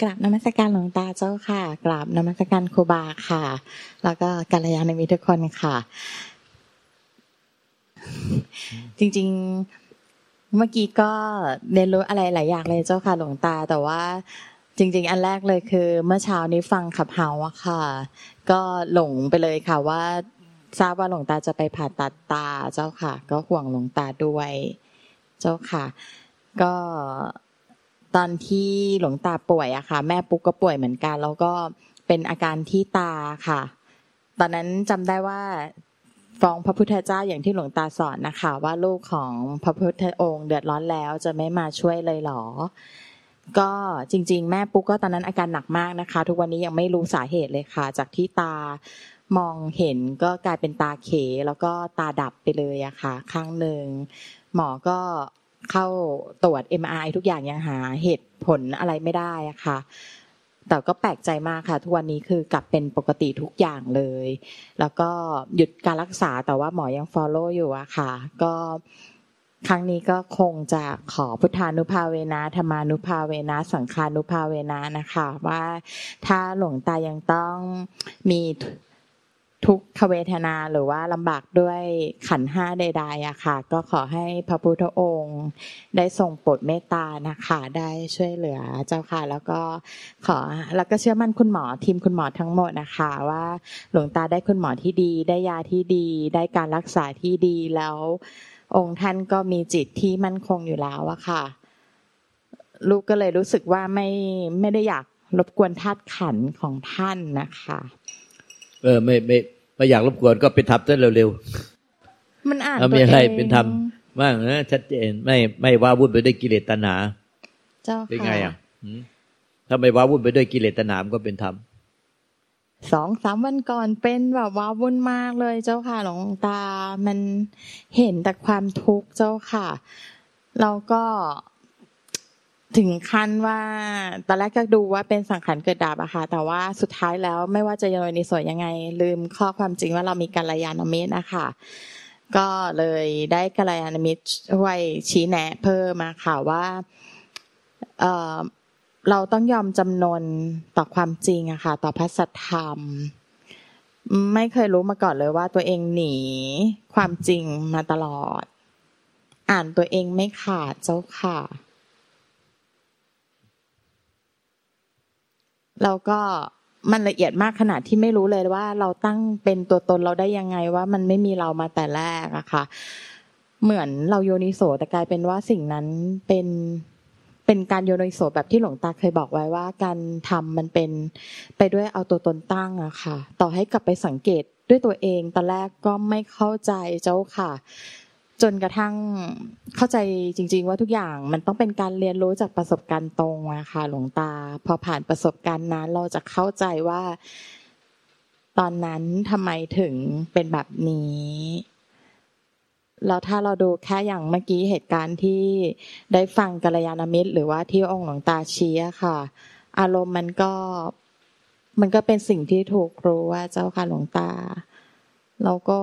กราบนมัสการหลวงตาเจ้าค่ะ กราบนมัสการครูบาค่ะ แล้วก็กัลยาณมิตรทุกคนค่ะ จริง ๆ เมื่อกี้ก็เรียนรู้อะไรหลายอย่างเลยเจ้าค่ะหลวงตา แต่ว่า จริง ๆ อันแรกเลยคือ เมื่อเช้านี้ฟังขับเฮาอะค่ะ ก็หลงไปเลยค่ะว่าทราบว่าหลวงตาจะไปผ่าตัดตาเจ้าค่ะ ก็ห่วงหลวงตาด้วย เจ้าค่ะ ก็ ตอนที่หลวงตาป่วยอะค่ะ แม่ปุ๊กก็ป่วยเหมือนกัน แล้วก็เป็นอาการที่ตาค่ะ ตอนนั้นจำได้ว่าฟ้องพระพุทธเจ้าอย่างที่หลวงตาสอนนะคะ ว่าลูกของพระพุทธองค์เดือดร้อนแล้วจะไม่มาช่วยเลยหรอ ก็จริง ๆ แม่ปุ๊กก็ตอนนั้นอาการหนักมากนะคะ ทุกวันนี้ยังไม่รู้สาเหตุเลยค่ะ จากที่ตามองเห็นก็กลายเป็นตาเขแล้วก็ตาดับไปเลยอะค่ะ ข้างหนึ่งหมอก็ เข้าตรวจ MRI ทุกอย่างยังหาเหตุผลอะไรไม่ได้อะค่ะ แต่ก็แปลกใจมากค่ะ ทุกวันนี้คือกลับเป็นปกติทุกอย่างเลย แล้วก็หยุดการรักษาแต่ว่าหมอยัง follow อยู่อะค่ะ ก็ครั้งนี้ก็คงจะขอพุทธานุภาเวนะธรรมานุภาเวนะสังฆานุภาเวนะนะคะ ว่าถ้าหลวงตายังต้องมี ทุกขเวทนาหรือว่าลำบากด้วยขันห้าใดๆอะค่ะ ก็ขอให้พระพุทธองค์ ได้ทรงโปรดเมตตานะคะ ได้ช่วยเหลือเจ้าค่ะ แล้วก็ขอแล้วก็เชื่อมั่นคุณหมอทีมคุณหมอทั้งหมดนะคะ ว่าหลวงตาได้คุณหมอที่ดี ได้ยาที่ดี ได้การรักษาที่ดีแล้ว องค์ท่านก็มีจิตที่มั่นคงอยู่แล้วอะค่ะ ลูกก็เลยรู้สึกว่าไม่ไม่ได้อยากรบกวนธาตุขันของท่านนะคะ เออไม่ไม่ไม่อยากรบกวนก็ไปทำซะเร็วๆมันอ่านตัวเองอะไรเป็นธรรมมากนะชัดเจนไม่ไม่ว้าวุ่นไปด้วยกิเลสตัณหาเจ้าค่ะเป็นไงอะถ้าไม่ว้าวุ่นไปด้วยกิเลสตัณหาก็เป็นธรรมสองสามวันก่อนเป็นแบบว้าวุ่นมากเลยเจ้าค่ะหลวงตา มันเห็นแต่ความทุกข์เจ้าค่ะเราก็ ถึงขั้นว่าตอนแรกก็ดูว่าเป็นสังขารเกิดดับอะค่ะ แต่ว่าสุดท้ายแล้วไม่ว่าจะโยนิสวยยังไง ลืมข้อความจริงว่าเรามีกัลยาณมิตรนะคะก็เลยได้กัลยาณมิตรช่วยชี้แนะ เพิ่มมาค่ะว่าเออเราต้องยอมจำนนต่อความจริงอะค่ะ ต่อพระสัทธรรม ไม่เคยรู้มาก่อนเลยว่าตัวเองหนีความจริงมาตลอด อ่านตัวเองไม่ขาดเจ้าค่ะ แล้วก็มันละเอียดมากขนาดที่ไม่รู้เลยว่า เราตั้งเป็นตัวตนเราได้ยังไงว่ามันไม่มีเรามาแต่แรกอะค่ะ เหมือนเราโยนิโสแต่กลายเป็นว่าสิ่งนั้นเป็นเป็นการโยนิโสแบบที่หลวงตาเคยบอกไว้ว่า การทำมันเป็นไปด้วยเอาตัวตนตั้งอะค่ะ ต่อให้กลับไปสังเกตด้วยตัวเองตอนแรกก็ไม่เข้าใจเจ้าค่ะ จนกระทั่งเข้าใจจริง ๆ ว่าทุกอย่างมันต้องเป็นการเรียนรู้จากประสบการณ์ตรงอะค่ะหลวงตา พอผ่านประสบการณ์นั้น เราจะเข้าใจว่า ตอนนั้นทำไมถึงเป็นแบบนี้แล้วถ้าเราดูแค่อย่างเมื่อกี้เหตุการณ์ที่ได้ฟังกัลยาณมิตร หรือว่าที่องค์หลวงตาชี้ค่ะ อารมณ์มันก็มันก็เป็นสิ่งที่ถูกรู้ว่าเจ้าค่ะหลวงตา แล้วก็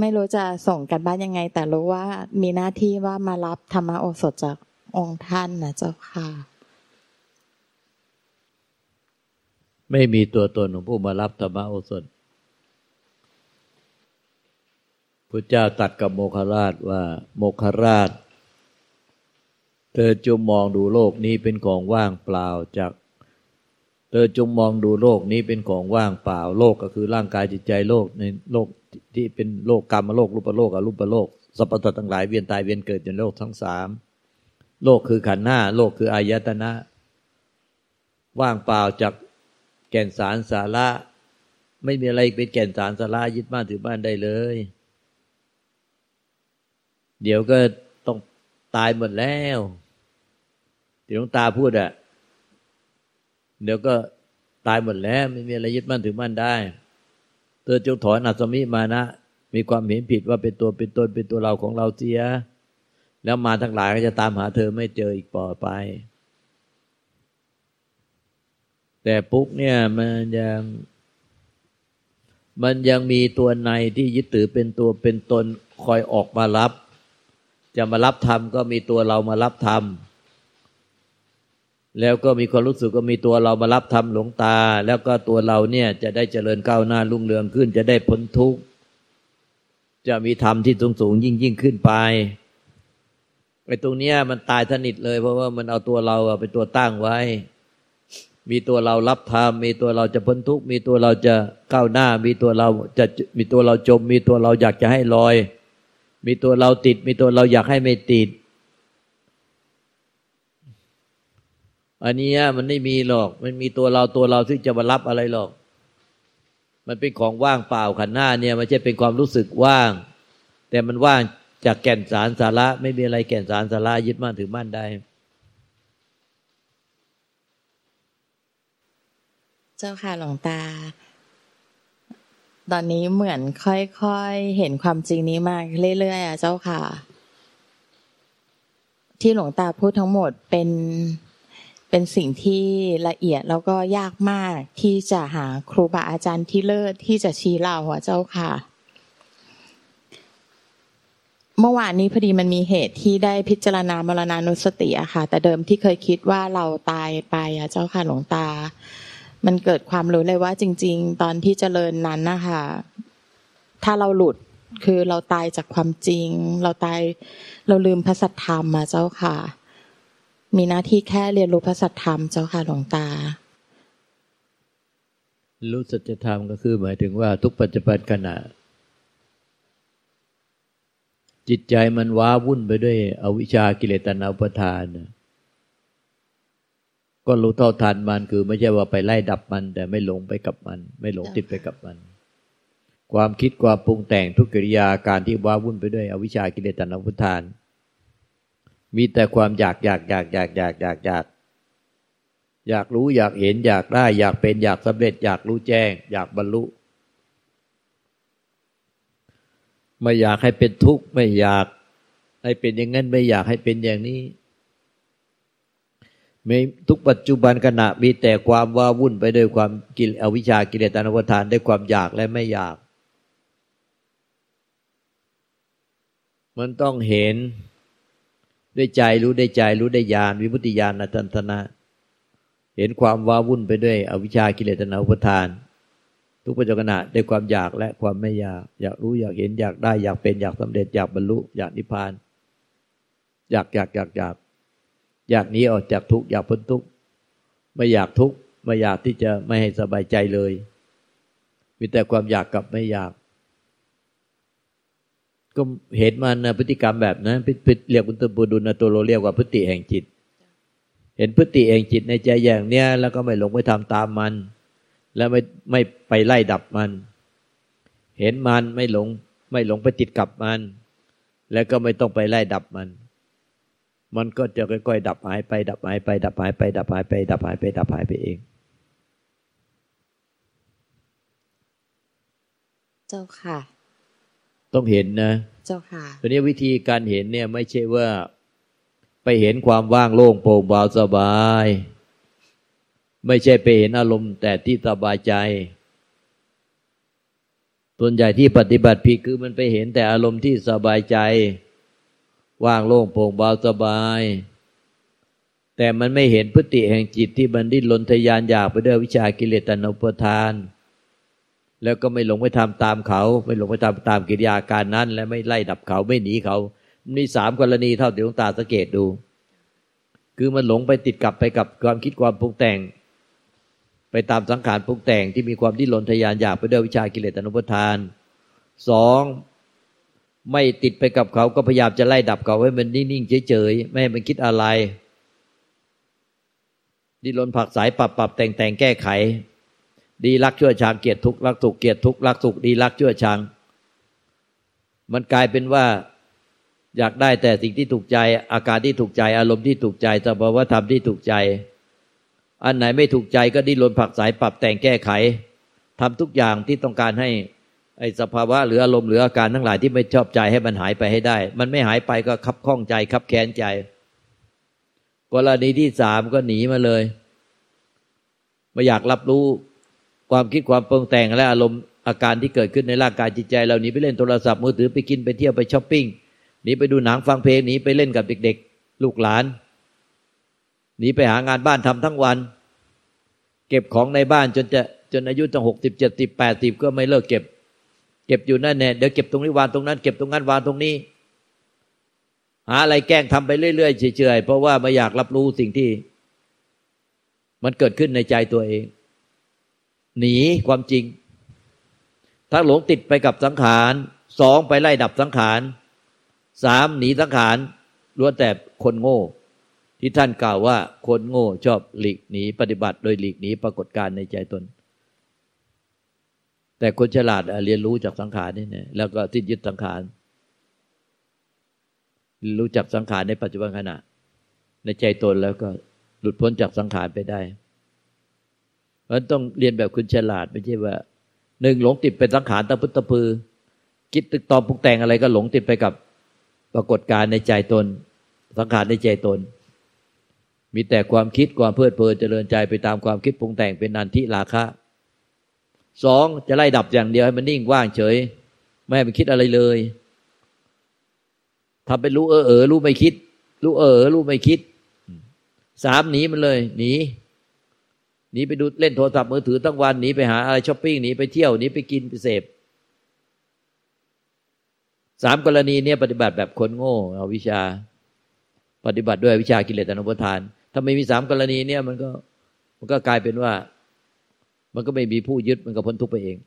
ไม่รู้จะส่งกันบ้านยังไง แต่รู้ว่ามีหน้าที่ว่ามารับธรรมโอสถจากองค์ท่านนะเจ้าค่ะ ไม่มีตัวตนของผู้มารับธรรมโอสถพระเจ้าตัดกับโมคราชว่า โมคราช เธอจงมองดูโลกนี้เป็นของว่างเปล่าจาก เธอจงมองดูโลกนี้เป็นของว่างเปล่า โลกก็คือร่างกายจิตใจโลกในโลก ที่เป็นโลกกรรมโลกรูปโลกอรูปโลกสัพพะทั้งหลายเวียนตายเวียนเกิดในโลกทั้งสามโลกคือขันธ์หน้า โลกคืออายตนะ ว่างเปล่าจากแก่นสารสาระ ไม่มีอะไรเป็นแก่นสารสาระยึดบ้านถือบ้านได้เลย เดี๋ยวก็ต้องตายหมดแล้วที่หลวงตาพูดอะเดี๋ยวก็ตายหมดแล้ว ไม่มีอะไรยึดบ้านถือบ้านได้ เธอจงถอนอัศมิมานะ มีความเห็นผิดว่าเป็นตัวเป็นตนเป็นตัวเราของเราเสีย แล้วมาทั้งหลายก็จะตามหาเธอไม่เจออีกต่อไป แต่ปุ๊กเนี่ยมันยังมันยังมีตัวในที่ยึดถือเป็นตัวเป็นตนคอยออกมารับ จะมารับธรรมก็มีตัวเรามารับธรรม แล้วก็มีความรู้สึกก็มีตัวเรามารับธรรมหลวงตา แล้วก็ตัวเราเนี่ยจะได้เจริญก้าวหน้ารุ่งเรืองขึ้น จะได้พ้นทุกข์จะมีธรรมที่สูงสูงยิ่งยิ่งขึ้นไปไอ้ตรงเนี้ยมันตายสนิทเลย เพราะว่ามันเอาตัวเราเป็นตัวตั้งไว้ มีตัวเรารับธรรมมีตัวเราจะพ้นทุกข์มีตัวเราจะก้าวหน้า มีตัวเราจะมีตัวเราจม มีตัวเราอยากจะให้ลอย มีตัวเราติด มีตัวเราอยากให้ไม่ติด อันนี้มันไม่มีหรอก มันมีตัวเราตัวเราที่จะมารับอะไรหรอก มันเป็นของว่างเปล่าขันหน้าเนี่ยมันจะเป็นความรู้สึกว่าง แต่มันว่างจากแก่นสารสาระ ไม่มีอะไรแก่นสารสาระยึดมั่นถือมั่นได้ เจ้าค่ะหลวงตา ตอนนี้เหมือนค่อยๆเห็นความจริงนี้มาเรื่อยๆอะเจ้าค่ะ ที่หลวงตาพูดทั้งหมดเป็น เป็นสิ่งที่ละเอียดแล้วก็ยากมากที่จะหาครูบาอาจารย์ที่เลิศที่จะชี้เราอะเจ้าค่ะ เมื่อวานนี้พอดีมันมีเหตุที่ได้พิจารณามรณานุสติอะค่ะ แต่เดิมที่เคยคิดว่าเราตายไปอะเจ้าค่ะหลวงตา มันเกิดความรู้เลยว่าจริง ๆ ตอนที่เจริญนั้นนะคะถ้าเราหลุดคือเราตายจากความจริง เราตายเราลืมพระสัทธรรมมาเจ้าค่ะ มีหน้าที่แค่เรียนรู้พระสัทธรรมเจ้าค่ะหลวงตา รู้สัจธรรมก็คือหมายถึงว่าทุกปัจจุบันขณะ จิตใจมันว้าวุ่นไปด้วย อวิชากิเลสตนาอุปทาน ก็รู้เท่าทันมันคือไม่ใช่ว่าไปไล่ดับมัน แต่ไม่หลงไปกับมัน ไม่หลงติดไปกับมัน ความคิดความปรุงแต่งทุกกิริยาการที่ว้าวุ่นไปด้วย อวิชากิเลสตนาอุปทาน มีแต่ความอยากอยากอยากอยากอยากอยากอยาก อยากรู้อยากเห็นอยากได้ อยากเป็นอยากสำเร็จ อยากรู้แจ้ง อยากบรรลุ ไม่อยากให้เป็นทุกข์ไม่อยากให้เป็นอย่างนั้นไม่อยากให้เป็นอย่างนี้มีทุกปัจจุบันขณะมีแต่ความว่าวุ่นไปด้วยความกิเลสอวิชชากิเลสตานุวทานด้วยความอยากและไม่อยาก มันต้องเห็น ด้วยใจรู้ได้ใจรู้ได้ญาณวิมุตติญาณทันทนะ เห็นความว้าวุ่นไปด้วย อวิชากิเลสตนาอุปทาน ทุกปัจจุบันด้วยความอยากและความไม่อยาก อยากรู้อยากเห็นอยากได้อยากเป็นอยากสำเร็จอยากบรรลุอยากนิพพาน อยากอยากอยากอยากอยากหนีออกจากทุกข์อยากพ้นทุกข์ไม่อยากทุกข์ไม่อยากที่จะไม่ให้สบายใจเลย มีแต่ความอยากกับไม่อยาก ก็เห็นมันนะพฤติกรรมแบบนั้นเรียกบุญตบุดุลนะตัวเราเรียกว่าพฤติแห่งจิต เห็นพฤติแห่งจิตในใจอย่างเนี้ยแล้วก็ไม่หลงไปทำตามมัน แล้วไม่ไม่ไปไล่ดับมัน เห็นมันไม่หลง ไม่หลงไปติดกับมัน แล้วก็ไม่ต้องไปไล่ดับมัน มันก็จะค่อยๆดับหายไป ดับหายไป ดับหายไป ดับหายไป ดับหายไป ดับหายไปเอง เจ้าค่ะ ต้องเห็นนะเจ้าค่ะตอนนี้วิธีการเห็นเนี่ยไม่ใช่ว่า ไปเห็นความว่างโล่งโปร่งเบาสบาย ไม่ใช่ไปเห็นอารมณ์แต่ที่สบายใจส่วนใหญ่ที่ปฏิบัติผิดคือมันไปเห็นแต่อารมณ์ที่สบายใจ ว่างโล่งโปร่งเบาสบาย แต่มันไม่เห็นพฤติแห่งจิตที่มันดิ้นรนทยานอยากไปด้วยวิชากิเลสตนุปทาน แล้วก็ไม่หลงไปทำตามเขา ไม่หลงไปทำตามกิริยาการนั้น และไม่ไล่ดับเขาไม่หนีเขามีสามกรณีเท่าที่หลวงตาสังเกตดู คือมันหลงไปติดกับไปกับความคิดความปรุงแต่ง ไปตามสังขารปรุงแต่งที่มีความดิ้นรนทยานอยากไปด้วยวิชากิเลสอนุปทานสองไม่ติดไปกับเขาก็พยายามจะไล่ดับเขาให้มันนิ่งๆเฉยๆไม่ให้มันคิดอะไรดิ้นรนผักสายปรับปรับแต่งแต่งแก้ไข ดีรักชั่วชังเกียรติทุกรักสุขเกียรติทุกรักสุขดีรักชั่วชัง มันกลายเป็นว่าอยากได้แต่สิ่งที่ถูกใจ อาการที่ถูกใจ อารมณ์ที่ถูกใจสภาวธรรมที่ถูกใจ อันไหนไม่ถูกใจก็ดิ้นรนผักสายปรับแต่งแก้ไขทำทุกอย่างที่ต้องการให้ไอ้สภาวะหรืออารมณ์หรืออาการทั้งหลายที่ไม่ชอบใจให้มันหายไปให้ได้ มันไม่หายไปก็คับข้องใจคับแค้นใจ กรณีที่สามก็หนีมาเลยไม่อยากรับรู้ ความคิดความปรุงแต่งและอารมณ์อาการที่เกิดขึ้นในร่างกายจิตใจเราหนีไปเล่นโทรศัพท์มือถือไปกินไปเที่ยวไปช้อปปิ้งหนีไปดูหนังฟังเพลงหนีไปเล่นกับเด็กๆ ลูกหลานหนีไปหางานบ้านทำทั้งวัน เก็บของในบ้านจนจะจนอายุตั้งหกสิบเจ็ดสิบแปดสิบก็ไม่เลิกเก็บ เก็บอยู่นั่นแน่เดี๋ยวเก็บตรงนี้วางตรงนั้น เก็บตรงนั้นวางตรงนี้ หาอะไรแกล้งทำไปเรื่อยๆเฉยๆเพราะว่าไม่อยากรับรู้สิ่งที่ มันเกิดขึ้นในใจตัวเอง หนีความจริง ถ้าหลงติดไปกับสังขารสองไปไล่ดับสังขารสามหนีสังขารล้วนแต่คนโง่ ที่ท่านกล่าวว่าคนโง่ชอบหลีกหนีปฏิบัติ โดยหลีกหนีปรากฏการในใจตน แต่คนฉลาดเรียนรู้จากสังขารนี่เนี่ยแล้วก็สิ้นยึดสังขารรู้จักสังขารในปัจจุบันขณะ ในใจตนแล้วก็หลุดพ้นจากสังขารไปได้ เพราะต้องเรียนแบบคุณฉลาดไม่ใช่ว่าหนึ่งหลงติดเป็นสังขารตะพุตตะพือ คิดตึกตอมปุกแต่งอะไรก็หลงติดไปกับปรากฏการในใจตน สังขารในใจตน มีแต่ความคิดความเพลิดเพลินเจริญใจไปตามความคิดปรุงแต่งเป็นนันทิราคะสองจะไล่ดับอย่างเดียวให้มันนิ่งว่างเฉย ไม่ให้มันคิดอะไรเลยทำเป็นรู้เออเออรู้ไม่คิด รู้เออรู้ไม่คิดสามหนีมันเลยหนี หนีไปดูเล่นโทรศัพท์มือถือตั้งวันหนีไปหาอะไรช้อปปิ้งหนีไปเที่ยวหนีไปกินไปเสพสามกรณีเนี่ยปฏิบัติแบบคนโง่เอาวิชา ปฏิบัติด้วยวิชากิเลสอนุปทาน ถ้าไม่มีสามกรณีเนี่ยมันก็มันก็กลายเป็นว่า มันก็ไม่มีผู้ยึดมันก็พ้นทุกข์ไปเอง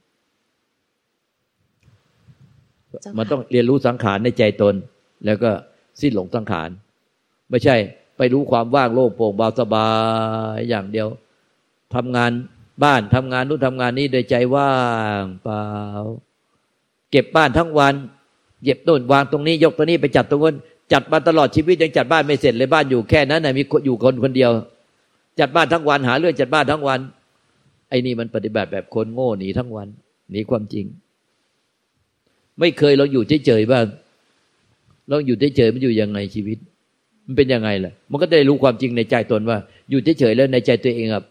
มันต้องเรียนรู้สังขารในใจตน แล้วก็สิ้นหลงสังขาร ไม่ใช่ไปรู้ความว่างโล่งโปร่งเบาสบายอย่างเดียว ทำงานบ้านทำงานนู้นทำงานนี้โดยใจว่างเปล่า เก็บบ้านทั้งวันเก็บโน่นวางตรงนี้ ยกตรงนี้ไปจัดตรงนั้นจัดมาตลอดชีวิตยังจัดบ้านไม่เสร็จเลยบ้านอยู่แค่นั้นนะมีอยู่คนคนเดียว จัดบ้านทั้งวันหาเรื่องจัดบ้านทั้งวัน ไอ้นี่มันปฏิบัติแบบคนโง่หนีทั้งวันหนีความจริง ไม่เคยเราอยู่เฉยๆบ้างเราอยู่เฉยๆมันอยู่ยังไงชีวิต มันเป็นยังไงล่ะ มันก็ได้รู้ความจริงในใจตนว่า อยู่เฉยๆแล้วในใจตัวเองอะ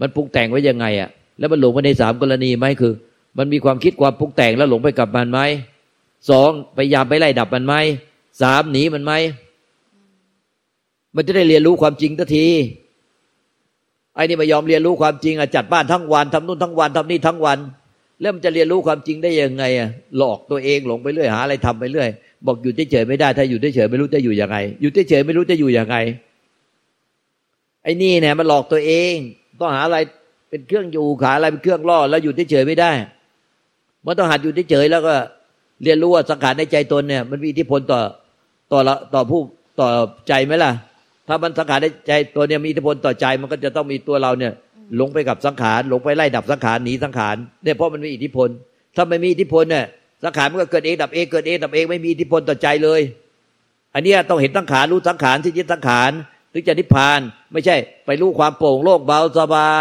มันปรุงแต่งไว้ยังไงอะแล้วมันหลงไปในสามกรณีไหมคือ มันมีความคิดความปรุงแต่งแล้วหลงไปกับมันไหมสองพยายามไปไล่ดับมันไหมสามหนีมันไหมมันจะได้เรียนรู้ความจริงทันทีไอ้นี่ไม่ยอมเรียนรู้ความจริงอะจัดบ้านทั้งวันทำนู่นทั้งวันทำนี่ทั้งวัน แล้วมันจะเรียนรู้ความจริงได้ยังไงอะหลอกตัวเองหลงไปเรื่อยหาอะไรทำไปเรื่อย บอกอยู่เฉยๆไม่ได้ถ้าอยู่เฉยๆไม่รู้จะอยู่ยังไง อยู่เฉยๆไม่รู้จะอยู่ยังไง ไอ้นี่เนี่ยมันหลอกตัวเอง ต้องหาอะไรเป็นเครื่องอยู่ขาอะไรเป็นเครื่องล่อ แล้วอยู่เฉยไม่ได้มันต้องหัดอยู่เฉยแล้วก็ เรียนรู้ว่าสังขารในใจตนเนี่ย มันมีอิทธิพลต่อต่อละต่อผู้ต่อใจไหมล่ะ ถ้ามันสังขารในใจตัวเนี่ยมีอิทธิพลต่อใจมันก็จะต้องมีตัวเราเนี่ยหลงไปกับสังขารหลงไปไล่ดับสังขารหนีสังขารเนี่ยเพราะมันมีอิทธิพล ถ้าไม่มีอิทธิพลเนี่ยสังขารมันก็เกิดเองดับเองเกิดเองดับเองไม่มีอิทธิพลต่อใจเลย อันนี้ต้องเห็นสังขารรู้สังขารที่ยึดสังขาร ถึงจะนิพพาน ไม่ใช่ ไปรู้ความโปร่งโล่งเบาสบา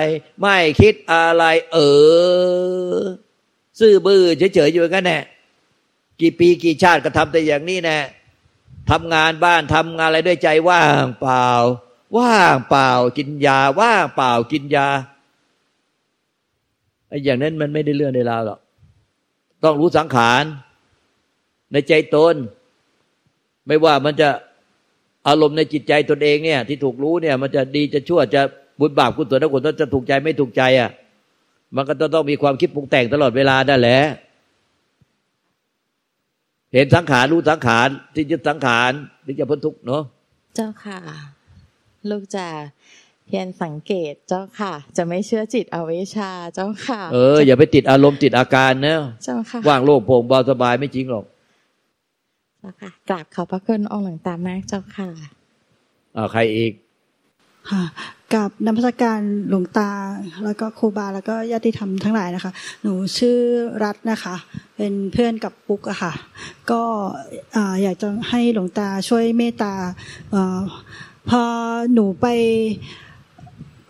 ย ไม่คิดอะไรเออซื่อบื้อเฉยๆอยู่กันแน่กี่ปีกี่ชาติก็ทำแต่อย่างนี้แน่ทำงานบ้านทำงานอะไรด้วยใจว่างเปล่า ว่างเปล่ากินยา ว่างเปล่ากินยาไอ้อย่างนั้นมันไม่ได้เรื่องในราวหรอกต้องรู้สังขาร ในใจตน ไม่ว่ามันจะ อารมณ์ในจิตใจตนเองเนี่ย ที่ถูกรู้เนี่ย มันจะดีจะชั่วจะบุญบาปกุศลทั้งหมดจะถูกใจไม่ถูกใจอะ มันก็ต้องมีความคิดปรุงแต่งตลอดเวลาได้แหละเห็นสังขารรู้สังขารที่ยึดสังขารที่จะพ้นทุกเนาะเจ้าค่ะ ลูกจะเพียรสังเกตเจ้าค่ะ จะไม่เชื่อจิตอวิชชาเจ้าค่ะ เอออย่าไปติดอารมณ์ติดอาการเนะเจ้าค่ะว่างโล่งโปร่งเบาสบายไม่จริงหรอกเจ้าค่ะกราบขอบพระคุณองค์หลวงตามากเจ้าค่ะอ่าใครอีกค่ะกับนักพัฒการหลวงตา แล้วก็ครูบาแล้วก็ญาติธรรมทั้งหลายนะคะ หนูชื่อรัตนะคะ เป็นเพื่อนกับปุ๊กอะค่ะ ก็อยากจะให้หลวงตาช่วยเมตตาพอหนูไป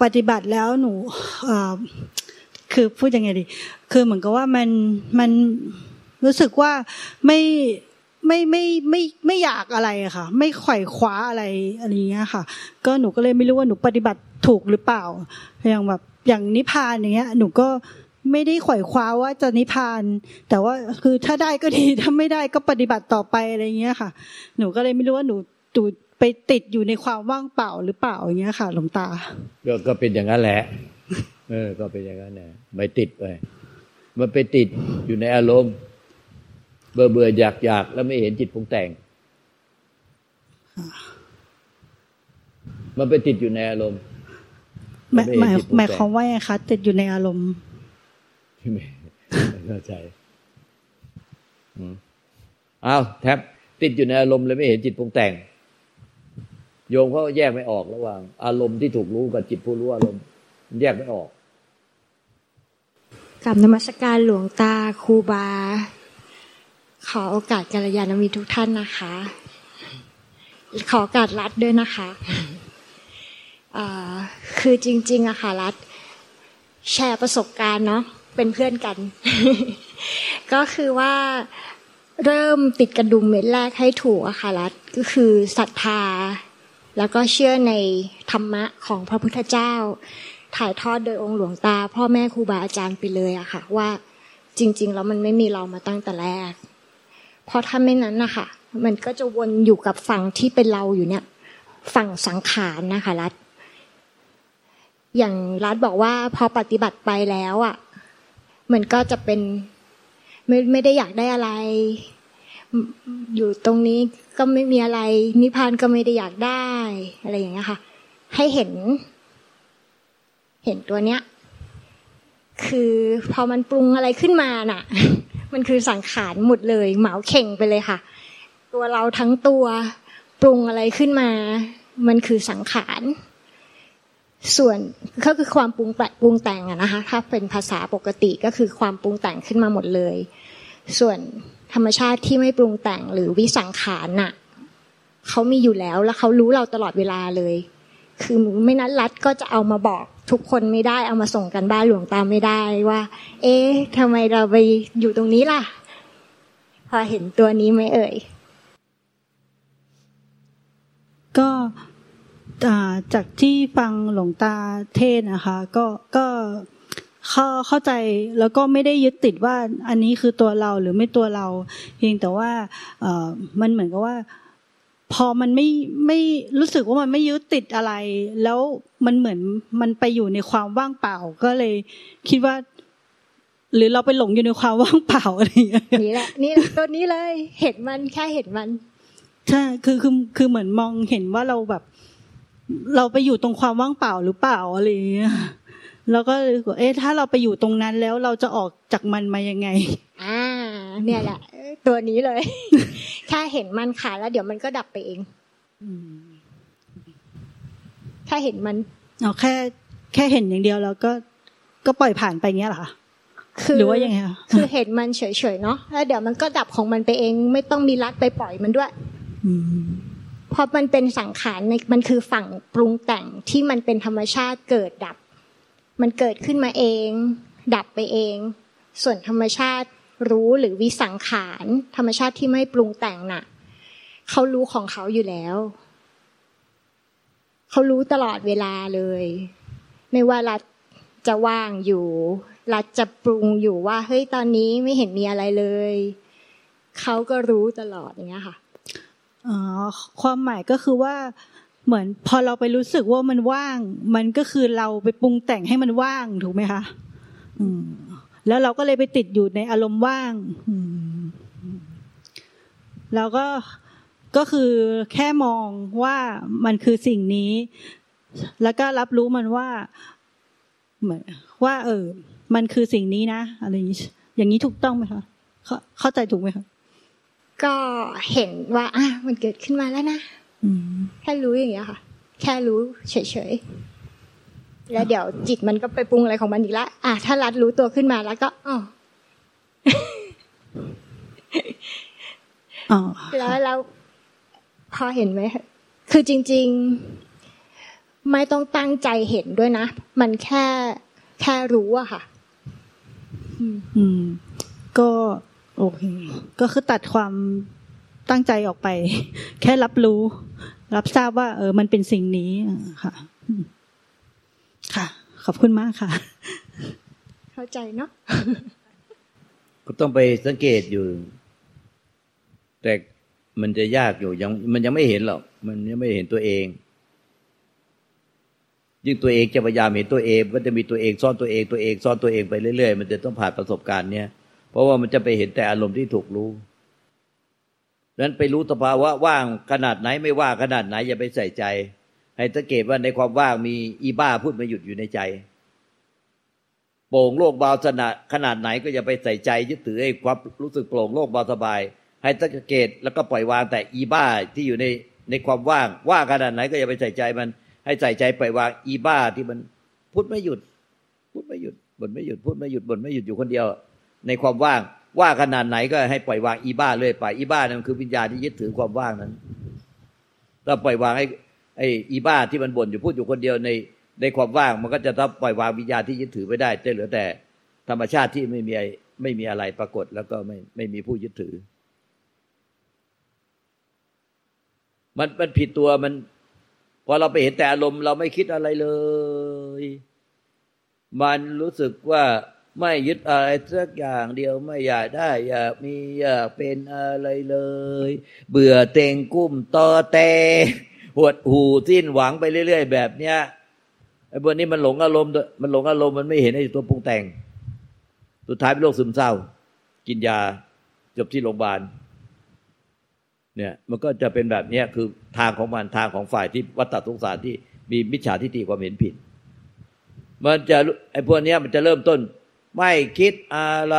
ปฏิบัติแล้วหนูคือพูดยังไงดี คือเหมือนกับว่ามันมันรู้สึกว่าไม่ ไม่ไม่ไม่ไม่อยากอะไรค่ะ ไม่ไขว่คว้าอะไรอะไรเงี้ยค่ะ ก็หนูก็เลยไม่รู้ว่าหนูปฏิบัติถูกหรือเปล่า อย่างแบบอย่างนิพพานอย่างเงี้ย หนูก็ไม่ได้ไขว่คว้าว่าจะนิพพาน แต่ว่าคือถ้าได้ก็ดีถ้าไม่ได้ก็ปฏิบัติต่อไปอะไรเงี้ยค่ะ หนูก็เลยไม่รู้ว่าหนูตูไปติดอยู่ในความว่างเปล่าหรือเปล่าอย่างเงี้ยค่ะ หลวงตาก็ก็เป็นอย่างนั้นแหละเออ ก็เป็นอย่างนั้นแหละไม่ติดไปมันไปติดอยู่ในอารมณ์ เบื่อเบื่ออยากอยากแล้วไม่เห็นจิตปรุงแต่ง มันไปติดอยู่ในอารมณ์หมายไม่หมายเห็นจิตปรุงแต่งหมายความว่าไงคะติดอยู่ในอารมณ์ไม่ไม่เข้าใจอืมอ้าวแท็บติดอยู่ในอารมณ์เลยไม่เห็นจิตปรุงแต่ง โยมเขาแยกไม่ออกระหว่าง อารมณ์ที่ถูกรู้กับจิตผู้รู้อารมณ์มันแยกไม่ออกกับนมัสการหลวงตาครูบา ขอโอกาสกัลยาณมิตรทุกท่านนะคะ ขอโอกาสรัดด้วยนะคะคือจริงๆอะค่ะรัดแชร์ประสบการณ์เนาะเป็นเพื่อนกัน ก็คือว่าเริ่มติดกระดุมเม็ดแรกให้ถูกอะค่ะรัดก็คือศรัทธา แล้วก็เชื่อในธรรมะของพระพุทธเจ้า ถ่ายทอดโดยองค์หลวงตา พ่อแม่ครูบาอาจารย์ไปเลยอะค่ะ ว่าจริง ๆ แล้วมันไม่มีเรามาตั้งแต่แรก เพราะถ้าไม่นั้นนะคะมันก็จะวนอยู่กับฝั่งที่เป็นเราอยู่เนี่ย ฝั่งสังขารนะคะรัฐ อย่างรัฐบอกว่าพอปฏิบัติไปแล้วอะมันก็จะเป็นไม่ไม่ได้อยากได้อะไร อยู่ตรงนี้ก็ไม่มีอะไร นิพพานก็ไม่ได้อยากได้ อะไรอย่างเงี้ยค่ะ ให้เห็น เห็นตัวเนี้ย คือพอมันปรุงอะไรขึ้นมาน่ะ มันคือสังขารหมดเลย เหมาเข่งไปเลยค่ะ ตัวเราทั้งตัวปรุงอะไรขึ้นมา มันคือสังขาร ส่วนก็คือความปรุงแปะปรุงแต่งอะนะคะ ถ้าเป็นภาษาปกติก็คือความปรุงแต่งขึ้นมาหมดเลย ส่วนธรรมชาติที่ไม่ปรุงแต่งหรือวิสังขารน่ะเขามีอยู่แล้วแล้วเขารู้เราตลอดเวลาเลย คือไม่นั้นรัฐก็จะเอามาบอกทุกคนไม่ได้เอามาส่งกันบ้านหลวงตาไม่ได้ว่า เอ๊ะทำไมเราไปอยู่ตรงนี้ล่ะ พอเห็นตัวนี้ไหมเอ่ย ก็จากที่ฟังหลวงตาเทศนะคะ ก็ก็เข้าเข้าใจแล้วก็ไม่ได้ยึดติดว่าอันนี้คือตัวเราหรือไม่ตัวเรา เพียงแต่ว่าเออมันเหมือนกับว่า พอมันไม่ไม่รู้สึกว่ามันไม่ยึดติดอะไร แล้วมันเหมือนมันไปอยู่ในความว่างเปล่าก็เลย คิดว่า หรือเราไปหลงอยู่ในความว่างเปล่าอะไรอย่างเงี้ยนี่แหละนี่แหละตัวนี้เลย เห็นมันแค่เห็นมันใช่คือคือคือเหมือนมองเห็นว่าเราแบบ เราไปอยู่ตรงความว่างเปล่าหรือเปล่าอะไรอย่างเงี้ย แล้วก็เลยบอกเอ๊ะถ้าเราไปอยู่ตรงนั้นแล้วเราจะออกจากมันมายังไง อ่า เนี่ยแหละ ตัวนี้เลยแค่เห็นมันค่ะแล้วเดี๋ยวมันก็ดับไปเองแค่เห็นมันเอาแค่ แค่เห็นอย่างเดียวแล้วก็ก็ปล่อยผ่านไปเงี้ยเหรอคะคือหรือว่ายังไงคะคือเห็นมันเฉยๆเนาะแล้วเดี๋ยวมันก็ดับของมันไปเอง ไม่ต้องมีรัดไปปล่อยมันด้วยอืมเพราะมันเป็นสังขารในมันคือฝั่งปรุงแต่งที่มันเป็นธรรมชาติเกิดดับ มันเกิดขึ้นมาเอง ดับไปเอง ส่วนธรรมชาติรู้หรือวิสังขาร ธรรมชาติที่ไม่ปรุงแต่งน่ะเขารู้ของเขาอยู่แล้วเขารู้ตลอดเวลาเลย ไม่ว่ารัฐจะว่างอยู่รัฐจะปรุงอยู่ว่า เฮ้ยตอนนี้ไม่เห็นมีอะไรเลยเขาก็รู้ตลอดอย่างเงี้ยค่ะอ๋อความหมายก็คือว่า เหมือนพอเราไปรู้สึกว่ามันว่าง มันก็คือเราไปปรุงแต่งให้มันว่างถูกไหมคะอืมแล้วเราก็เลยไปติดอยู่ในอารมณ์ว่างอืมแล้วก็ก็คือแค่มองว่ามันคือสิ่งนี้ แล้วก็รับรู้มันว่าเหมือนว่า เออ มันคือสิ่งนี้นะอะไรอย่างนี้ อย่างนี้ถูกต้องไหมคะเข้าใจถูกไหมคะก็เห็นว่าอะมันเกิดขึ้นมาแล้วนะ แค่รู้อย่างเงี้ยค่ะ แค่รู้เฉยๆแล้วเดี๋ยวจิตมันก็ไปปรุงอะไรของมันอีกละอะถ้ารัดรู้ตัวขึ้นมาแล้วก็อ๋ออ๋อแล้วแล้วพอเห็นไหมคือจริง ๆ ไม่ต้องตั้งใจเห็นด้วยนะ มันแค่แค่รู้อะค่ะ อืม ก็โอเค ก็คือตัดความตั้งใจออกไป แค่รับรู้ รับทราบว่า เออ มันเป็นสิ่งนี้อ่าค่ะอืมค่ะ ขอบคุณมากค่ะ เข้าใจเนาะก็ต้องไปสังเกตอยู่ แต่มันจะยากอยู่ยัง มันยังไม่เห็นหรอก มันยังไม่เห็นตัวเอง ยิ่งตัวเองจะพยายามเห็นตัวเองก็จะมีตัวเองซ่อนตัวเองตัวเองซ่อนตัวเองไปเรื่อยๆมันจะต้องผ่านประสบการณ์เนี้ยเพราะว่ามันจะไปเห็นแต่อารมณ์ที่ถูกรู้ นั้นไปรู้สภาวะว่างขนาดไหนไม่ว่าขนาดไหนอย่าไปใส่ใจ ให้สังเกตว่าในความว่างมีอีบ้าพูดมาหยุดอยู่ในใจ โปร่งโลกเบาสนาขนาดไหนก็อย่าไปใส่ใจยึดถือไอ้ความรู้สึกโปร่งโลกเบาสบาย ให้สังเกตแล้วก็ปล่อยวางแต่อีบ้าที่อยู่ในในความว่างว่าขนาดไหนก็อย่าไปใส่ใจมัน ให้ใส่ใจปล่อยวางอีบ้าที่มันพูดไม่หยุด พูดไม่หยุดบ่นไม่หยุดพูดไม่หยุดบ่นไม่หยุดอยู่คนเดียว ในความว่าง ว่าขนาดไหนก็ให้ปล่อยวางอีบ้าเลยไปอีบ้านั่นคือวิญญาณที่ยึดถือความว่างนั้นถ้าปล่อยวางไอ้ไอ้อีบ้าที่มันบ่นอยู่พูดอยู่คนเดียวในในความว่าง มันก็จะต้องปล่อยวางวิญญาณที่ยึดถือไม่ได้จะเหลือแต่ธรรมชาติที่ไม่มีไม่มีอะไรปรากฏ แล้วก็ไม่ไม่มีผู้ยึดถือ มันมันผิดตัวมันพอเราไปเห็นแต่อารมณ์เราไม่คิดอะไรเลย มันรู้สึกว่า ไม่ยึดอะไรสักอย่างเดียวไม่อยากได้ อยากมีอยากเป็นอะไรเลย เบื่อเต็งกุ้มตอแตหดหูสิ้นหวังไปเรื่อย ๆ แบบเนี้ยไอ้บนนี้มันหลงอารมณ์มันหลงอารมณ์มันไม่เห็นไอ้ตัวปรุงแต่ง สุดท้ายเป็นโรคซึมเศร้า กินยาจบที่โรงพยาบาลเนี่ยมันก็จะเป็นแบบนี้คือทางของมันทางของฝ่ายที่วัตตสงสารที่มีมิจฉาทิฏฐิความเห็นผิด มันจะไอ้พวกนี้มันจะเริ่มต้น ไม่คิดอะไร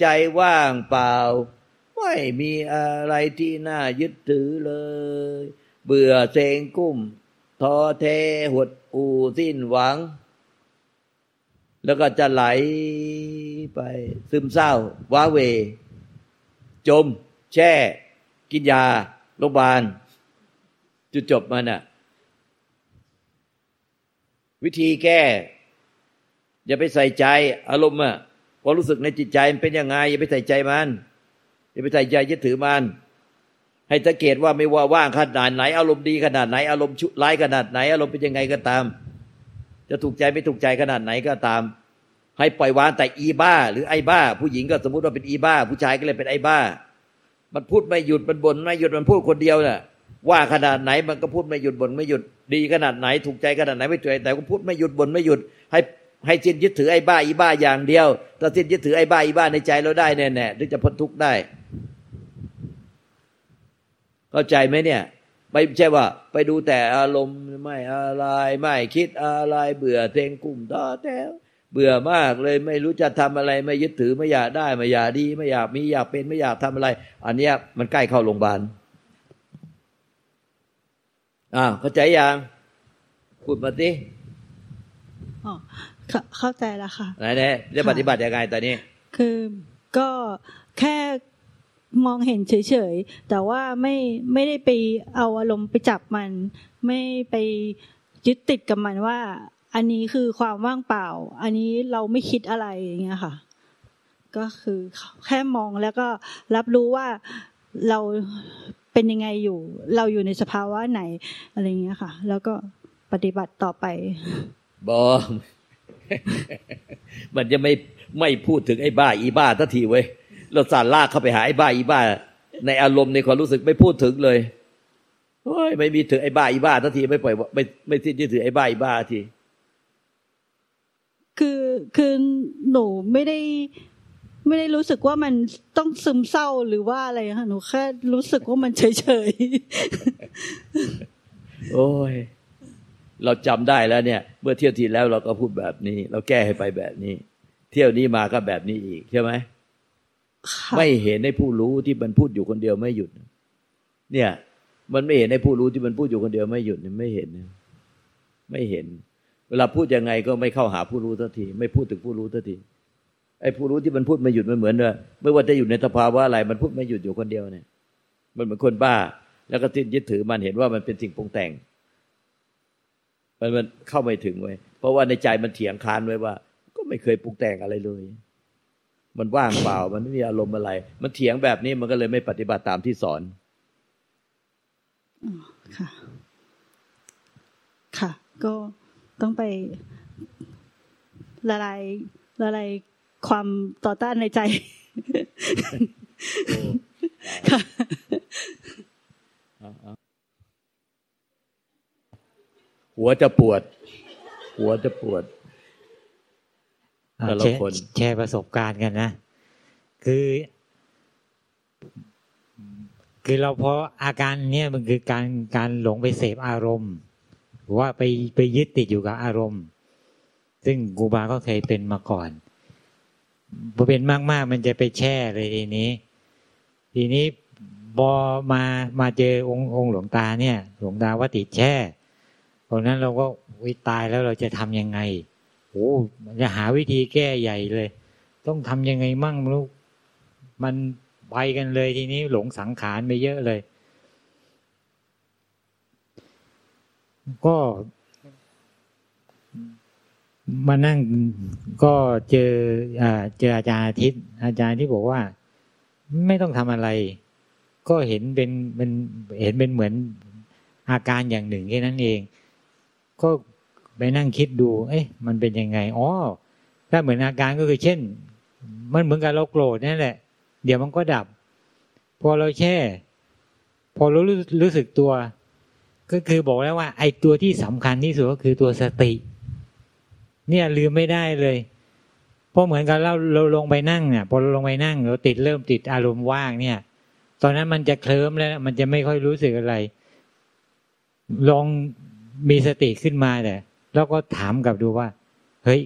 ใจว่างเปล่า ไม่มีอะไรที่น่ายึดถือเลย เบื่อเซงกุ้มท้อเทหดอูสิ้นหวัง แล้วก็จะไหลไป ซึมเศร้า ว้าเว จม แช่ กินยาโรงพยาบาล จุดจบมันอะวิธีแก้ อย่าไปใส่ใจ อารมณ์อะพอรู้สึกในจิตใจมันเป็นยังไง อย่าไปใส่ใจมัน อย่าไปใส่ใจยึดถือมัน ให้สังเกตว่าไม่ว่าว่างขนาดไหน อารมณ์ดีขนาดไหน อารมณ์ชุร้ายขนาดไหน อารมณ์เป็นยังไงก็ตาม จะถูกใจไม่ถูกใจขนาดไหนก็ตาม ให้ปล่อยวางแต่อีบ้า หรือไอ้บ้า ผู้หญิงก็สมมติว่าเป็นอีบ้า ผู้ชายก็เลยเป็นไอ้บ้า มันพูดไม่หยุดมันบ่นไม่หยุดมันพูดคนเดียวน่ะว่าขนาดไหนมันก็พูดไม่หยุดบ่นไม่หยุดดีขนาดไหน ถูกใจขนาดไหนไม่ถูกใจแต่ก็พูดไม่หยุดบ่นไม่หยุด ให้ ให้สิ้นยึดถือไอ้บ้าอีบ้าอย่างเดียวถ้าสิ้นยึดถือไอ้บ้าอีบ้าในใจเราได้แน่แน่ถึงจะพ้นทุกข์ได้เข้าใจไหมเนี่ยไม่ใช่ว่า ไปดูแต่อารมณ์ไม่อะไรไม่คิดอะไรเบื่อเทงกุ้มต่อแถวเบื่อมากเลยไม่รู้จะทำอะไรไม่ยึดถือไม่อยากได้ไม่อยากดี ไม่อยากมีอยากเป็นไม่อยากทำอะไร อันเนี้ยมันใกล้เข้าโรงพยาบาลอ้าเข้าใจยังพูดมาสิอ๋อ เข้าใจแล้วค่ะไหนเนี่ยจะปฏิบัติยังไงตอนนี้ คือก็แค่มองเห็นเฉยๆ แต่ว่าไม่ไม่ได้ไปเอาอารมณ์ไปจับมัน ไม่ไปยึดติดกับมันว่า อันนี้คือความว่างเปล่า อันนี้เราไม่คิดอะไรอย่างเงี้ยค่ะ ก็คือแค่มองแล้วก็รับรู้ว่าเราเป็นยังไงอยู่ เราอยู่ในสภาวะไหนอะไรเงี้ยค่ะ แล้วก็ปฏิบัติต่อไปบอม มันจะไม่ไม่พูดถึงไอ้บ้า อีบ้าทันทีเว้ยเราสารลากเข้าไปหาไอ้บ้าอีบ้า ในอารมณ์ในความรู้สึกไม่พูดถึงเลยเฮ้ยไม่มีถึงไอ้บ้าอีบ้าทันทีไม่ปล่อยไม่ไม่สิ้นที่ถือไอ้บ้าอีบ้าทีคือคือหนูไม่ได้ไม่ได้รู้สึกว่ามันต้องซึมเศร้าหรือว่าอะไรค่ะหนูแค่รู้สึกว่ามันเฉยเฉยโอ้ย เราจำได้แล้วเนี่ย เมื่อเที่ยวที่แล้วเราก็พูดแบบนี้ เราแก้ให้ไปแบบนี้ เที่ยวนี้มาก็แบบนี้อีกใช่ไหมไม่เห็นในผู้รู้ที่มันพูดอยู่คนเดียวไม่หยุด เนี่ย มันไม่เห็นในผู้รู้ที่มันพูดอยู่คนเดียวไม่หยุดไม่เห็นไม่เห็น เวลาพูดยังไงก็ไม่เข้าหาผู้รู้ทันที ไม่พูดถึงผู้รู้ทันทีไอ้ผู้รู้ที่มันพูดไม่หยุดมันเหมือนว่าไม่ว่าจะอยู่ในสภาวะอะไร มันพูดไม่หยุดอยู่คนเดียวเนี่ย มันเหมือนคนบ้า แล้วก็ทิ้ยึดถือมันเห็นว่ามันเป็นสิ่งปรุงแต่ง มันมันเข้าไม่ถึงไว้ เพราะว่าในใจมันเถียงคานไว้ว่า ก็ไม่เคยปรุงแต่งอะไรเลย มันว่างเปล่า มันไม่มีอารมณ์อะไร มันเถียงแบบนี้มันก็เลยไม่ปฏิบัติตามที่สอนค่ะ ค่ะ ก็ต้องไปละลายละลายความต่อต้านในใจ หัวจะปวด หัวจะปวดแต่ละคนแชร์ประสบการณ์กันนะ คือ คือเราพออาการเนี้ยมันคือการการหลงไปเสพอารมณ์ว่าไปไปยึดติดอยู่กับอารมณ์ ซึ่งกูบาก็เคยเป็นมาก่อนพอเป็นมากๆ มันจะไปแช่เลยทีนี้ ทีนี้พอมามาเจอองค์องค์หลวงตาเนี่ย หลวงตาว่าติดแช่ ตอนนั้นเราก็วิตายแล้วเราจะทำยังไงโอ้จะหาวิธีแก้ใหญ่เลย ต้องทำยังไงมั่งลูกมันไปกันเลยทีนี้หลงสังขารไปเยอะเลย ก็มานั่งก็เจออ่าเจออาจารย์อาทิตย์ อาจารย์ที่บอกว่า ไม่ต้องทำอะไร ก็เห็นเป็นเป็นเห็นเป็นเหมือนอาการอย่างหนึ่งแค่นั้นเอง ก็ไปนั่งคิดดู เอ๊ะมันเป็นยังไงอ๋อถ้าเหมือนอาการก็คือเช่น มันเหมือนกับเราโกรธนั่นแหละ เดี๋ยวมันก็ดับ พอเราแช่ พอเรารู้รู้สึกตัว ก็คือบอกแล้วว่า ไอ้ตัวที่สำคัญที่สุดก็คือตัวสติ เนี่ยลืมไม่ได้เลยเพราะเหมือนกับเราเราลงไปนั่งเนี่ยพอเราลงไปนั่งเราติดเริ่มติดอารมณ์ว่างเนี่ย ตอนนั้นมันจะเคลิ้มแล้ว มันจะไม่ค่อยรู้สึกอะไร ลอง มีสติขึ้นมาแต่แล้วก็ถามกับดูว่า เฮ้ย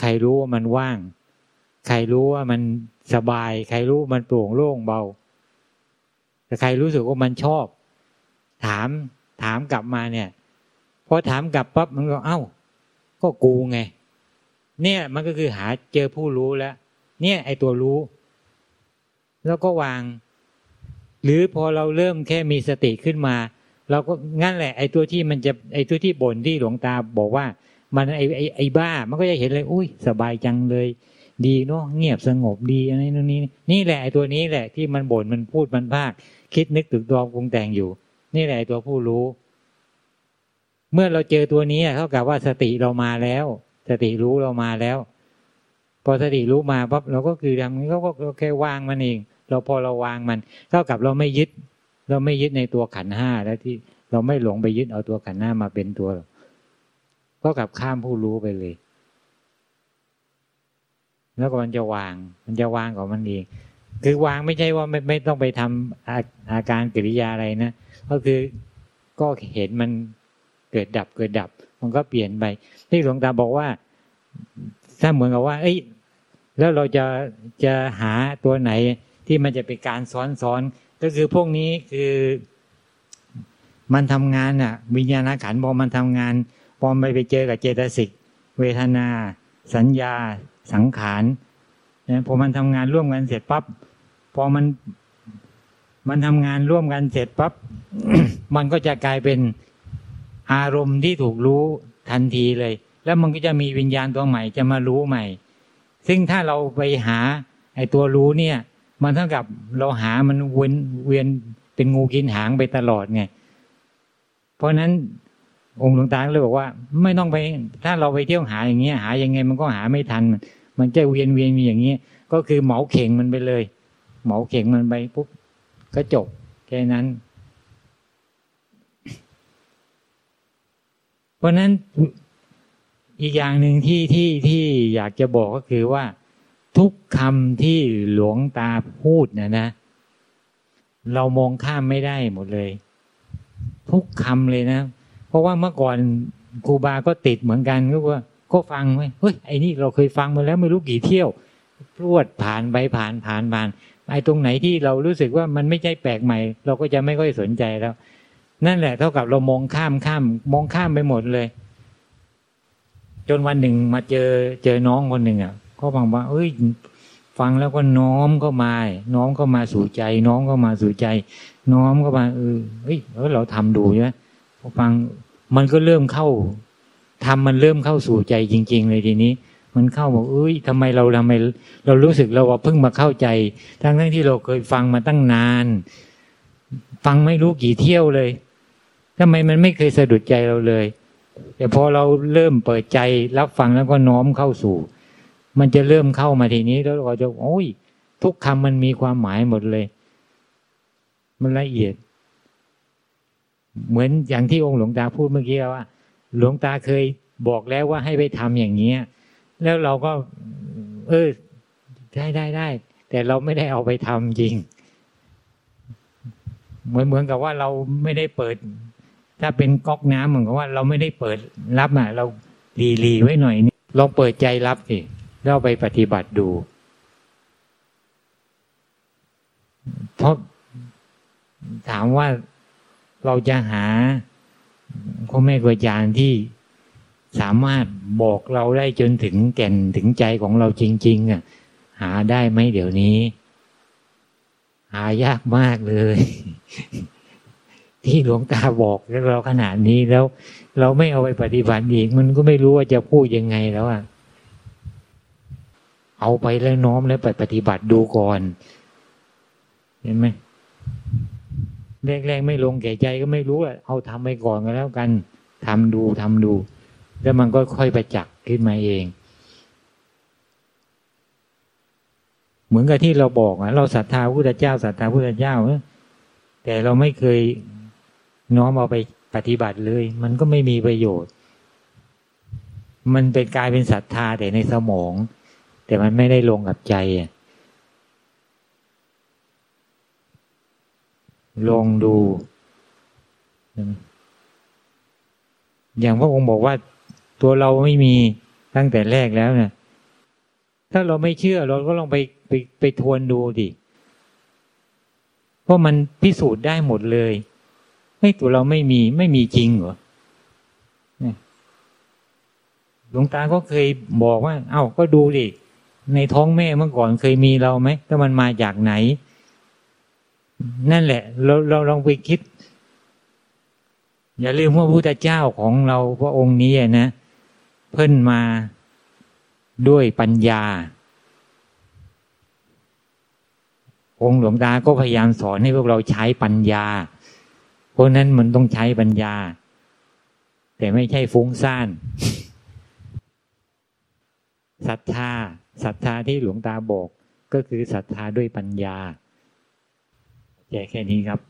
ใครรู้ว่ามันว่าง ใครรู้ว่ามันสบาย ใครรู้มันโปร่งโล่งเบา แต่ใครรู้สึกว่ามันชอบ ถามถามกลับมาเนี่ยพอถามกลับปั๊บมันก็เอ้า ก็กูไง เนี่ยมันก็คือหาเจอผู้รู้แล้ว เนี่ย ไอตัวรู้ แล้วก็วาง หรือพอเราเริ่มแค่มีสติขึ้นมา เราก็งั้นแหละ ไอ้ตัวที่มันจะไอ้ตัวที่บ่นที่หลวงตาบอกว่า มันไอ้ไอ้ไอ้บ้า มันก็จะเห็นเลย อุ้ยสบายจังเลย ดีเนาะเงียบสงบดีอะไรนู่นนี่นี่แหละไอ้ตัวนี้แหละที่มันบ่นมันพูดมันภาค คิดนึกตึกตองปรุงแต่งอยู่ นี่แหละตัวผู้รู้ เมื่อเราเจอตัวนี้เท่ากับว่าสติเรามาแล้ว สติรู้เรามาแล้ว พอสติรู้มาปั๊บเราก็คือทำนี้ก็แค่วางมันเอง เราพอเราวางมัน เท่ากับเราไม่ยึด เราไม่ยึดในตัวขันห้าแล้วที่เราไม่หลงไปยึดเอาตัวขันห้ามาเป็นตัวก็กลับข้ามผู้รู้ไปเลย แล้วก็มันจะวาง มันจะวางของมันเองคือวางไม่ใช่ว่าไม่ไม่ต้องไปทำอาอาการกิริยาอะไรนะก็คือก็เห็นมันเกิดดับเกิดดับ มันก็เปลี่ยนไปที่หลวงตาบอกว่าถ้าเหมือนกับว่า เอ้ย แล้วเราจะจะหาตัวไหนที่มันจะเป็นการซ้อนซ้อน ก็คือพวกนี้คือมันทำงานอะ วิญญาณขันพอมันทำงานพอไปไปเจอกับเจตสิก เวทนา สัญญา สังขารเนี่ยพอมันทำงานร่วมกันเสร็จปั๊บพอมันมันทำงานร่วมกันเสร็จปั๊บมันก็จะกลายเป็นอารมณ์ที่ถูกรู้ทันทีเลย แล้วมันก็จะมีวิญญาณตัวใหม่จะมารู้ใหม่ ซึ่งถ้าเราไปหาไอ้ตัวรู้เนี่ย มันเท่ากับเราหามันเวียนเวียนเป็นงูกินหางไปตลอดไงเพราะนั้นองค์หลวงตาเลยบอกว่า ไม่ต้องไป ถ้าเราไปเที่ยวหาอย่างเงี้ยหายังไงมันก็หาไม่ทัน มันจะเวียนเวียนมีอย่างเงี้ยก็คือเหมาเข่งมันไปเลย เหมาเข่งมันไปปุ๊บก็จบแค่นั้น เพราะนั้นอีกอย่างหนึ่งที่ที่ที่อยากจะบอกก็คือว่า ทุกคำที่หลวงตาพูดนะนะ เรามองข้ามไม่ได้หมดเลย ทุกคำเลยนะ เพราะว่าเมื่อก่อนครูบาก็ติดเหมือนกันก็ว่าก็ฟังไว้เฮ้ยไอ้นี่เราเคยฟังมาแล้วไม่รู้กี่เที่ยวพรวดผ่านไปผ่านผ่านผ่านไอ้ตรงไหนที่เรารู้สึกว่ามันไม่ใช่แปลกใหม่ เราก็จะไม่ค่อยสนใจแล้ว นั่นแหละ เท่ากับเรามองข้ามข้ามมองข้ามไปหมดเลย จนวันหนึ่งมาเจอเจอน้องคนหนึ่งอะ ก็ฟังว่า เอ้ย ฟังแล้วก็น้อมเข้ามา น้อมเข้ามาสู่ใจ น้อมเข้ามาสู่ใจ น้อมเข้ามาเออเฮ้ยเราทำดูใช่ไหมพอฟังมันก็เริ่มเข้าทำมันเริ่มเข้าสู่ใจจริง ๆ เลยทีนี้ มันเข้าบอกเอ้ยทำไมเราทำไม เรารู้สึกเราว่าเพิ่งมาเข้าใจ ทั้งทั้งที่เราเคยฟังมาตั้งนาน ฟังไม่รู้กี่เที่ยวเลยทำไมมันไม่เคยสะดุดใจเราเลย แต่พอเราเริ่มเปิดใจรับฟังแล้วก็น้อมเข้าสู่ มันจะเริ่มเข้ามาทีนี้แล้วเราจะโอ้ย ทุกคำมันมีความหมายหมดเลย มันละเอียด เหมือนอย่างที่องค์หลวงตาพูดเมื่อกี้ว่า หลวงตาเคยบอกแล้วว่าให้ไปทำอย่างเนี้ยแล้วเราก็ เออ ได้ได้ได้แต่เราไม่ได้เอาไปทำจริง เหมือนเหมือนกับว่าเราไม่ได้เปิด ถ้าเป็นก๊อกน้ำเหมือนกับว่าเราไม่ได้เปิดรับอะ เรารีรีไว้หน่อยนี่ลองเปิดใจรับสิ แล้วไปปฏิบัติดู เพราะถามว่าเราจะหาพ่อแม่ครูอาจารย์ที่สามารถบอกเราได้จนถึงแก่นถึงใจของเราจริง ๆ อะ หาได้ไหมเดี๋ยวนี้ หายากมากเลย ที่หลวงตาบอกเราขนาดนี้แล้ว เราไม่เอาไปปฏิบัติอีก มันก็ไม่รู้ว่าจะพูดยังไงแล้วอะ เอาไปแล้วน้อมแล้วไปปฏิบัติดูก่อน เห็นไหมแรกๆไม่ลงแก่ใจก็ไม่รู้อะเอาทำไปก่อนก็แล้วกันทำดูทำดู แล้วมันก็ค่อยไปจักขึ้นมาเอง เหมือนกับที่เราบอกอะเราศรัทธาพุทธเจ้าศรัทธาพุทธเจ้าแต่เราไม่เคยน้อมเอาไปปฏิบัติเลย มันก็ไม่มีประโยชน์ มันเป็นกลายเป็นศรัทธาแต่ในสมอง แต่มันไม่ได้ลงกับใจอะลองดู อย่างพระองค์บอกว่า ตัวเราไม่มีตั้งแต่แรกแล้วเนี่ยถ้าเราไม่เชื่อเราก็ลองไปไปไปทวนดูดิเพราะมันพิสูจน์ได้หมดเลยให้ตัวเราไม่มีไม่มีจริงเหรอหลวงตาก็เคยบอกว่า เอ้าก็ดูดิ ในท้องแม่เมื่อก่อนเคยมีเราไหมถ้ามันมาจากไหน นั่นแหละ เราเราลองไปคิด อย่าลืมว่าพระพุทธเจ้าของเราพระองค์นี้นะ เพิ่นมาด้วยปัญญา องค์หลวงตาก็พยายามสอนให้พวกเราใช้ปัญญา เพราะนั้นมันต้องใช้ปัญญา แต่ไม่ใช่ฟุ้งซ่านศรัทธา ศรัทธาที่หลวงตาบอกก็คือศรัทธาด้วยปัญญาแค่แค่นี้ครับ